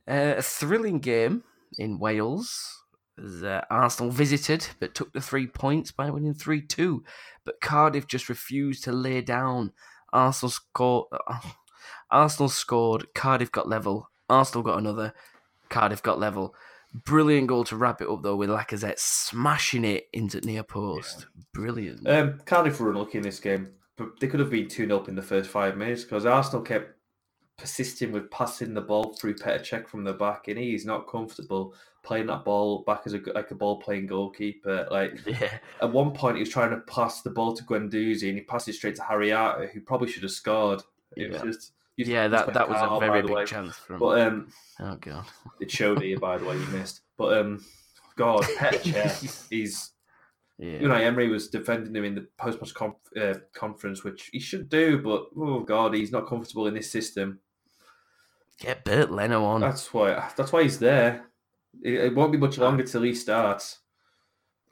Uh, a thrilling game in Wales. As, uh, Arsenal visited but took the three points by winning 3 2. But Cardiff just refused to lay down. Arsenal scored. Uh, Arsenal scored. Cardiff got level. Arsenal got another. Cardiff got level. Brilliant goal to wrap it up though with Lacazette smashing it into near post. Brilliant. Um, Cardiff were unlucky in this game, but they could have been 2 0 up in the first five minutes because Arsenal kept persisting with passing the ball through Petr Cech from the back, and he's not comfortable playing that ball back as a like a ball playing goalkeeper. Like yeah, at one point, he was trying to pass the ball to Guendouzi, and he passed it straight to Harriata, who probably should have scored. It was just you- yeah, that that was a very big way. chance from. But um, oh god. it showed here, by the way, you missed. But um, God, Petr He's Yeah. know Emery was defending him in the post-match conf- uh, conference, which he should do, but oh god, he's not comfortable in this system. Get Bernd Leno on. That's why. That's why he's there. It, it won't be much longer till he starts.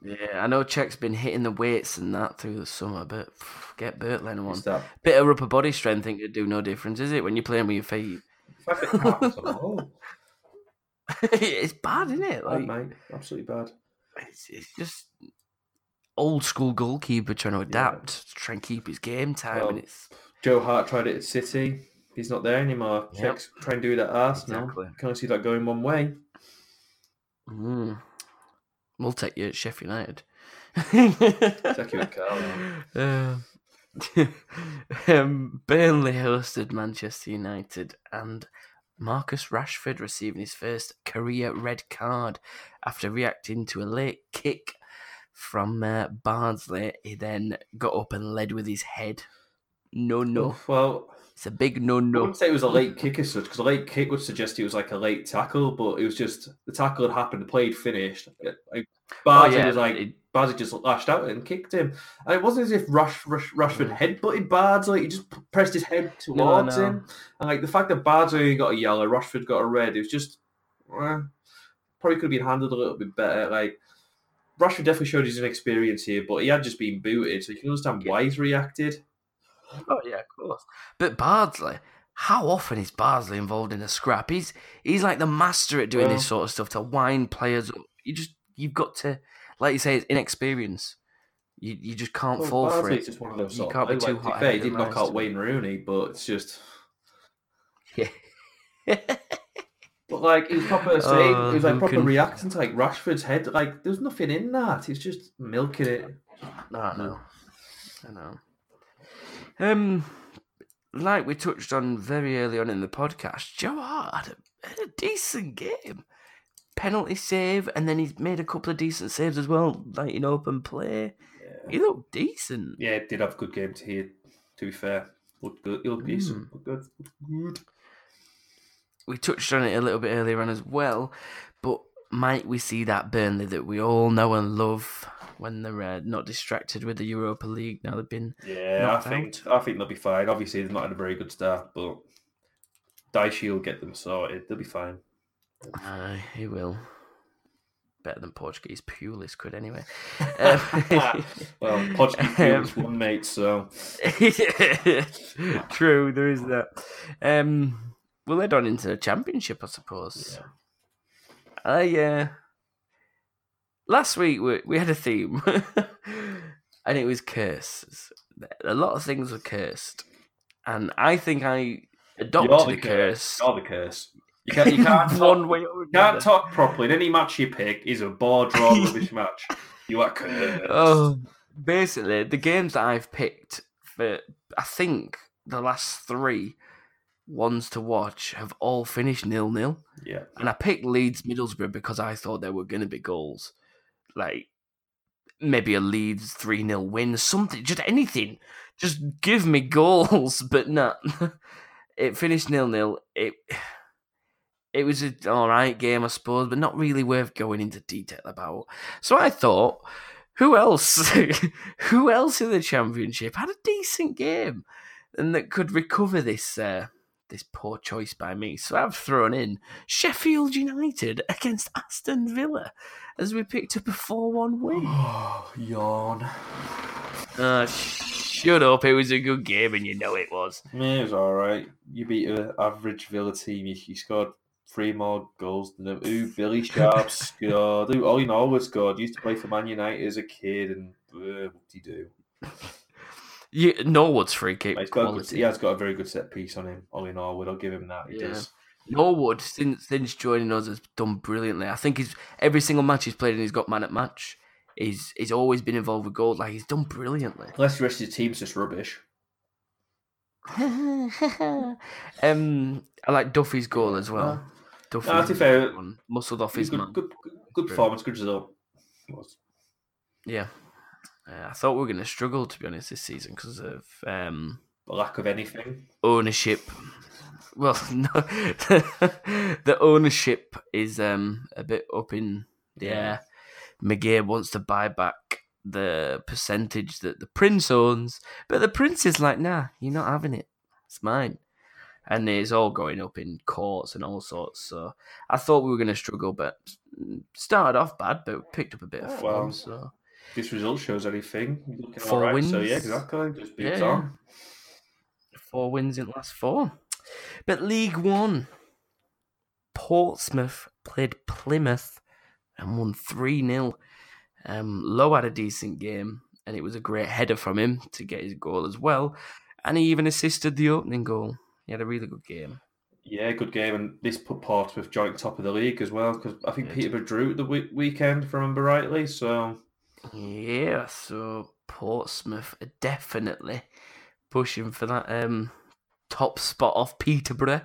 Yeah, I know Cech's been hitting the weights and that through the summer, but pff, get Bernd Leno on. That Bit of upper body strength ain't gonna do no difference, is it? When you're playing with your feet, fact that it happens on the whole. it's bad, isn't it? Like mate. Absolutely bad. it's, it's just old school goalkeeper trying to adapt, trying to try and keep his game time, Well, and it's Joe Hart tried it at City. He's not there anymore. Yep. Czechs try and do it at Arsenal. Exactly. Can only see that going one way. mm, we'll take you at Sheffield United. Take you at Carlisle. Uh, um, Burnley hosted Manchester United and Marcus Rashford receiving his first career red card after reacting to a late kick from uh, Bardsley. He then got up and led with his head. No, no. Well, It's a big no, no. I no. wouldn't say it was a late kick as such, because a late kick would suggest it was like a late tackle, but it was just the tackle had happened, the play had finished. Like, Bardi was like, Oh, it- Bardi just lashed out and kicked him. And it wasn't as if Rush, Rush, Rashford Mm. headbutted like he just pressed his head towards no. him. And like the fact that only got a yellow, Rashford got a red, it was just eh, probably could have been handled a little bit better. Like Rashford definitely showed his inexperience here, but he had just been booted, so you can understand why he's reacted. Oh yeah, of course. But Bardsley, how often is Bardsley involved in a scrap? He's he's like the master at doing Well- this sort of stuff to wind players up. You just you've got to, like you say, it's inexperience. You you just can't Well, fall for it. just one of those You can't be too like, hot fair, he did knock out Wayne Rooney, but it's just Yeah. But like he was proper saying, Uh, he was like proper can- reacting to like Rashford's head. Like there's nothing in that. He's just milking it. I know. I know. Um, like we touched on very early on in the podcast, Joe Hart had a, had a decent game. Penalty save, and then he's made a couple of decent saves as well, like in open play. He looked decent. Yeah, did have a good game to hear. To be fair, looked good. He looked decent. Mm. Looked good. Looked good. We touched on it a little bit earlier on as well, but might we see that Burnley that we all know and love when they're uh, not distracted with the Europa League? Now they've been Yeah, I think I think they'll be fine. Obviously, they've not had a very good start, but Dyche will get them sorted. They'll be fine. Aye, he will. Better than Portuguese Pulis could anyway. Um, well, Portuguese Um, one mate, so True, there is that. Um, we'll head on into the championship, I suppose. I uh, last week we, we had a theme, and it was curses. A lot of things were cursed, and I think I adopted You're the curse. You're the curse. You can't. You can't one talk, way you can't talk properly. In any match you pick is a bore draw rubbish match. You are cursed. Oh, basically, the games that I've picked for, I think, the last three ones to watch have all finished nil nil. Yeah. And I picked Leeds Middlesbrough because I thought there were going to be goals. Like, maybe a Leeds 3 0 win, something, just anything. Just give me goals, but not. it finished nil nil. It. It was an all right game, I suppose, but not really worth going into detail about. So I thought, who else? who else in the championship had a decent game and that could recover this uh, this poor choice by me? So I've thrown in Sheffield United against Aston Villa as we picked up a four-one win. Oh, yawn. Uh, shut up! It was a good game, and you know it was. Yeah, it was all right. You beat an average Villa team. You, you scored three more goals than them. Ooh, Billy Sharp scored. Ooh, Ollie Norwood scored. Used to play for Man United as a kid, and uh, what did he do? You, Norwood's free kick He's got good, quality. he has got a very good set piece on him. Ollie Norwood, I'll give him that. He Yeah. does. Norwood, since since joining us, has done brilliantly. I think he's every single match he's played and he's got man at match. He's he's always been involved with goals. Like he's done brilliantly. Unless the rest of the team's just rubbish. um, I like Duffy's goal as well. Duffy, No, to be fair, one, muscled off his good, man. good, good, good performance, good result. It was. Yeah, uh, I thought we were going to struggle to be honest this season because of um, lack of anything. ownership. Well, no, the ownership is um, a bit up in the air. McGee wants to buy back the percentage that the prince owns, but the prince is like, nah, you're not having it. It's mine. And it's all going up in courts and all sorts. So I thought we were going to struggle, but started off bad, but picked up a bit of Oh, form. well. So This result shows anything. Four all right. So wins. yeah, exactly. Just boots Yeah, on. four wins in the last four. But League One, Portsmouth played Plymouth and won 3 0. Um, Lowe had a decent game, and it was a great header from him to get his goal as well. And he even assisted the opening goal. He had a really good game. Yeah, good game, and this put Portsmouth joint top of the league as well because I think. Peterborough drew the we- weekend, if I remember rightly. So Yeah, so Portsmouth are definitely pushing for that um, top spot off Peterborough.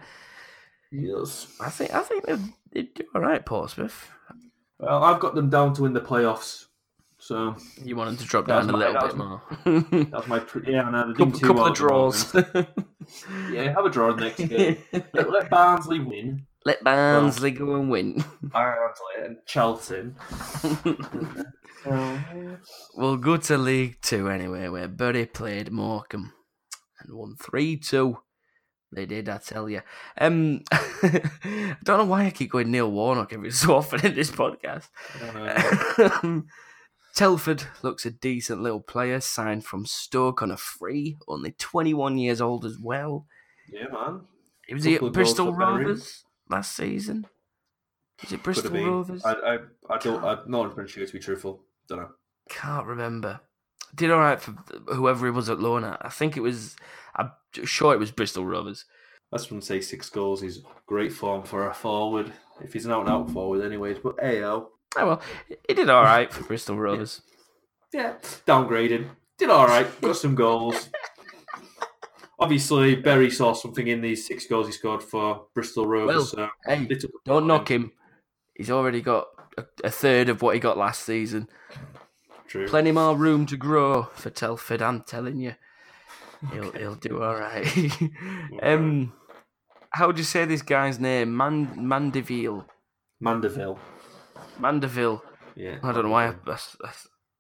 yes. I think I think they'd, they'd do all right, Portsmouth. Well, I've got them down to win the playoffs. So You want them to drop down a little bit more. that's my yeah. No, they're couple, couple well of at the moment. draws. Yeah, have a draw the next game. let, let Barnsley win. Let Barnsley go and win. Barnsley and Charlton. We'll go to League Two anyway, where Bury played Morecambe and won three two. They did, I tell you. Um, I don't know why I keep going Neil Warnock every so often in this podcast. Um, Telford looks a decent little player, signed from Stoke on a free, only 21 years old as well. yeah, man. He was he at Bristol. Rovers last season. Was it Bristol. Rovers? I, I, I don't. I'm not even sure to be truthful. Don't know. Can't remember. Did all right for whoever he was at Lorna. I think it was. I'm sure it was Bristol Rovers. That's from say six goals. He's great form for a forward. If he's an out and out forward, anyways. But AO, Oh well, he did all right for Bristol Rovers. yeah, downgraded. Did all right. Got some goals. Obviously, Bury saw something in these six goals he scored for Bristol Rovers. so Hey, don't knock him. He's already got a, a third of what he got last season. True. Plenty more room to grow for Telford. I'm telling you, he'll Okay. he'll do all right. um, how would you say this guy's name? Man Mandeville. Mandeville. Mandeville. Yeah. I don't know why I, I, I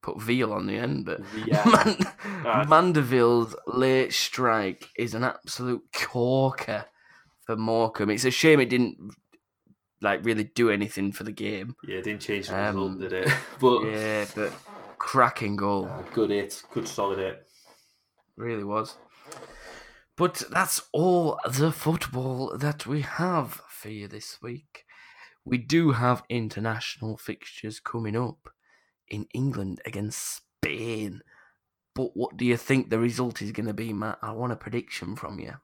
put veal on the end, but Yeah. Man, Ah. Mandeville's late strike is an absolute corker for Morecambe. It's a shame it didn't like really do anything for the game. Yeah, it didn't change the Um, result, did it? But Yeah, but cracking goal. uh, good hit, good solid hit. really was. But that's all the football that we have for you this week. We do have international fixtures coming up in England against Spain. But what do you think the result is going to be, Matt? I want a prediction from you.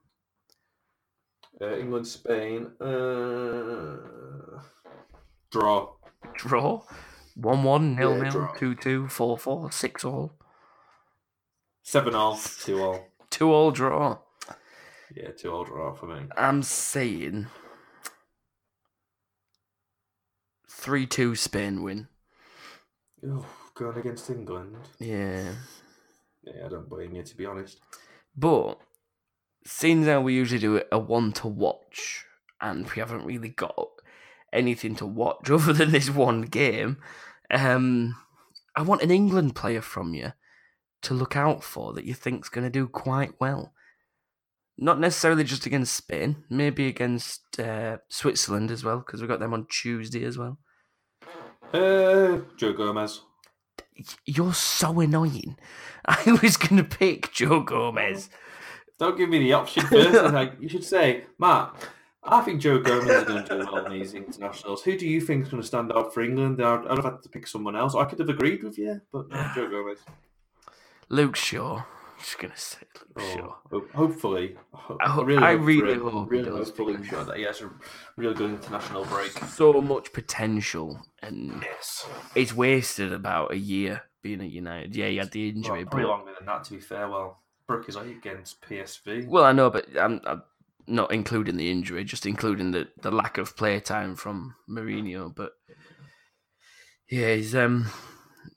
Uh, England, Spain. Uh, draw. Draw? 1 1, 0 yeah, 0, 2 2, 4 4, 6 all. Seven all, two all. 2 all draw. Yeah, two all draw for me. I'm saying 3 2 Spain win. Oh, going against England. Yeah. Yeah, I don't blame you to be honest. But seeing how we usually do a one to watch, and we haven't really got anything to watch other than this one game, um, I want an England player from you to look out for that you think's going to do quite well. Not necessarily just against Spain, maybe against uh, Switzerland as well, because we got them on Tuesday as well. Uh, Joe Gomez. You're so annoying. I was going to pick Joe Gomez. Don't give me the option first. like, you should say, Matt. I think Joe Gomez is going to do well in these internationals. Who do you think is going to stand out for England? I'd, I'd have had to pick someone else. I could have agreed with you, but no, Joe Gomez. Luke Shaw. Just going to say Luke Oh, Shaw. ho- hopefully, ho- I ho- really I hope really it. hope really hope for Luke Shaw that he has a really good international break. So much potential, and Yes, it's wasted about a year being at United. Yeah, he had the injury, well, probably but longer than that. To be fair, well, broke his leg against PSV. well, I know, but I'm, I'm not including the injury, just including the, the lack of play time from Mourinho. But yeah, he's um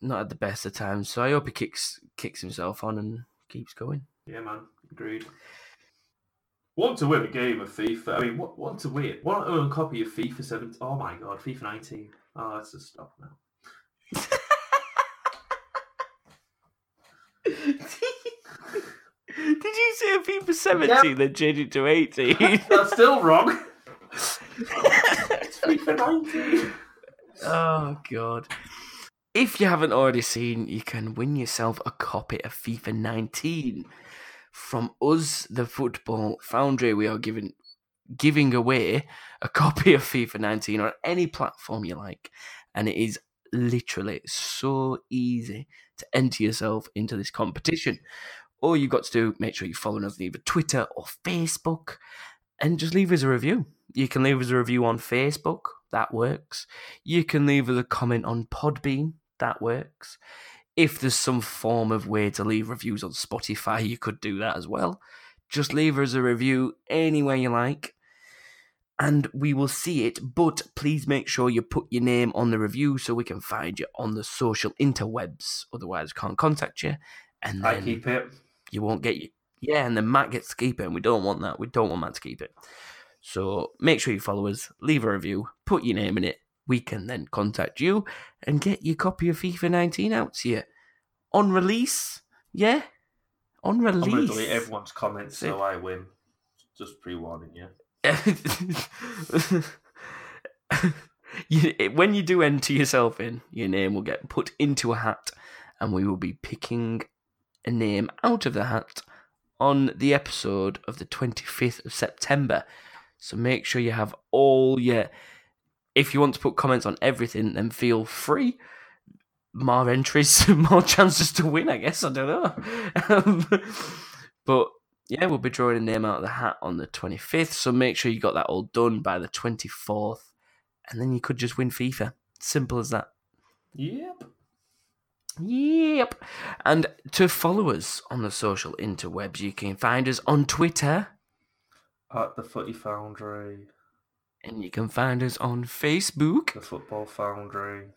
not at the best of times, so I hope he kicks kicks himself on and keeps going. Yeah, man, agreed. Want to win a game of FIFA? I mean, what want to win? Want to own a copy of FIFA 17? Oh my god, FIFA 19. Oh, let's just stop now. Did you say FIFA 17 then change it to 18? That's still wrong. it's FIFA 19. oh, God. If you haven't already seen, you can win yourself a copy of FIFA 19 from us, the Football Foundry. We are giving giving away a copy of FIFA 19 on any platform you like, and it is literally so easy to enter yourself into this competition. All you've got to do, make sure you follow us on either Twitter or Facebook, and just leave us a review. You can leave us a review on Facebook, that works. You can leave us a comment on Podbean, that works. If there's some form of way to leave reviews on Spotify, you could do that as well. Just leave us a review anywhere you like, and we will see it. But please make sure you put your name on the review so we can find you on the social interwebs. Otherwise, can't contact you, and I keep it. You won't get you. Yeah, and then Matt gets to keep it, and we don't want that. We don't want Matt to keep it. So make sure you follow us, leave a review, put your name in it. We can then contact you and get your copy of FIFA 19 out to you on release. Yeah, on release. I'm going to delete everyone's comments so I win. Just pre warning you. you, when you do enter yourself in, your name will get put into a hat, and we will be picking a name out of the hat on the episode of the 25th of September. So make sure you have all your. If you want to put comments on everything, then feel free. More entries, more chances to win, I guess. I don't know. Um, but yeah, we'll be drawing a name out of the hat on the 25th. So make sure you got that all done by the 24th. And then you could just win FIFA. Simple as that. Yep. Yep. And to follow us on the social interwebs, you can find us on Twitter. At the Footie Foundry, And you can find us on Facebook. the Football Foundry.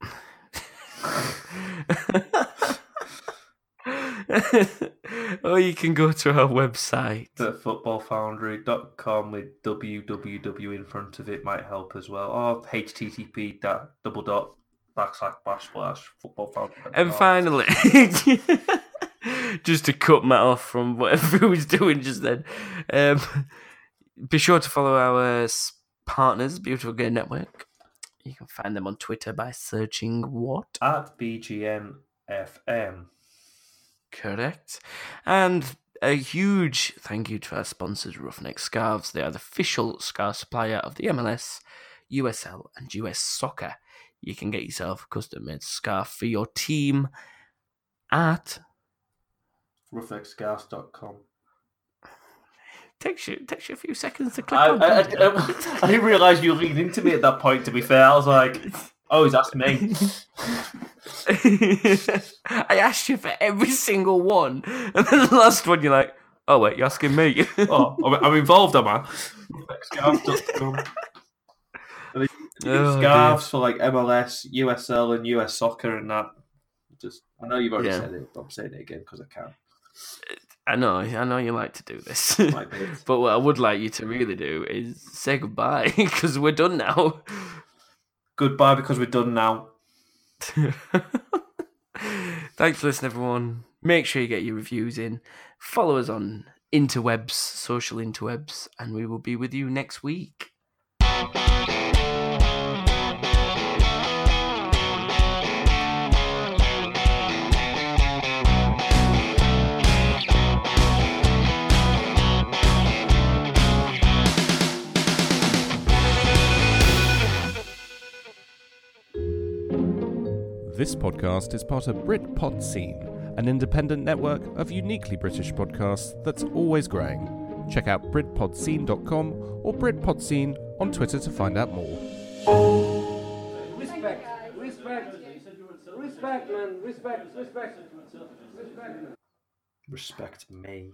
or you can go to our website. The footballfoundry.com with www in front of it might help as well. Or http double dot backslash football. And finally, just to cut Matt off from whatever he was doing just then, um, be sure to follow our partners, Beautiful Game Network. You can find them on Twitter by searching what? at BGN FM. Correct. And a huge thank you to our sponsors, Ruffneck Scarves. They are the official scarf supplier of the MLS, USL, and US Soccer. You can get yourself a custom made scarf for your team at ruffneckscarves.com. takes you takes you a few seconds to click I, on. I? I, I didn't realise you were leaning into me at that point, to be fair. I was like, oh, he's asked me. I asked you for every single one, and then the last one you're like, "Oh wait, you're asking me." oh, I'm, I'm involved, am I? Ruffneckscarves.com. And they do Oh, scarves for like MLS, USL, and US soccer and that. Just, I know you've already Yeah. said it, but I'm saying it again because I can. I know, I know you like to do this. But what I would like you to really do is say goodbye because we're done now. Goodbye because we're done now. Thanks for listening, everyone. Make sure you get your reviews in. Follow us on interwebs, social interwebs, and we will be with you next week. This podcast is part of Britpod Scene, an independent network of uniquely British podcasts that's always growing. Check out BritPodScene.com or BritPodScene on Twitter to find out more. Respect, respect, respect, man, respect, respect, respect. Respect me.